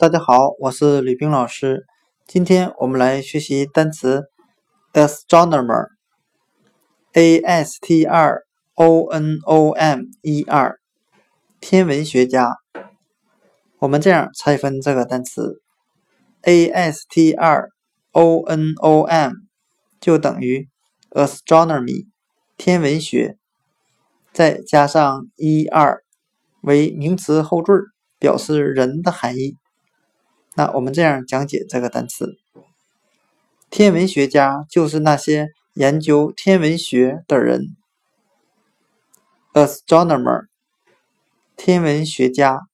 大家好，我是吕冰老师。今天我们来学习单词 astronomer，a s t r o n o m e r，天文学家。我们这样拆分这个单词，a s t r o n o m 就等于 astronomy，天文学，再加上 e r 为名词后缀，表示人的含义。那我们这样讲解这个单词：天文学家就是那些研究天文学的人，astronomer，天文学家。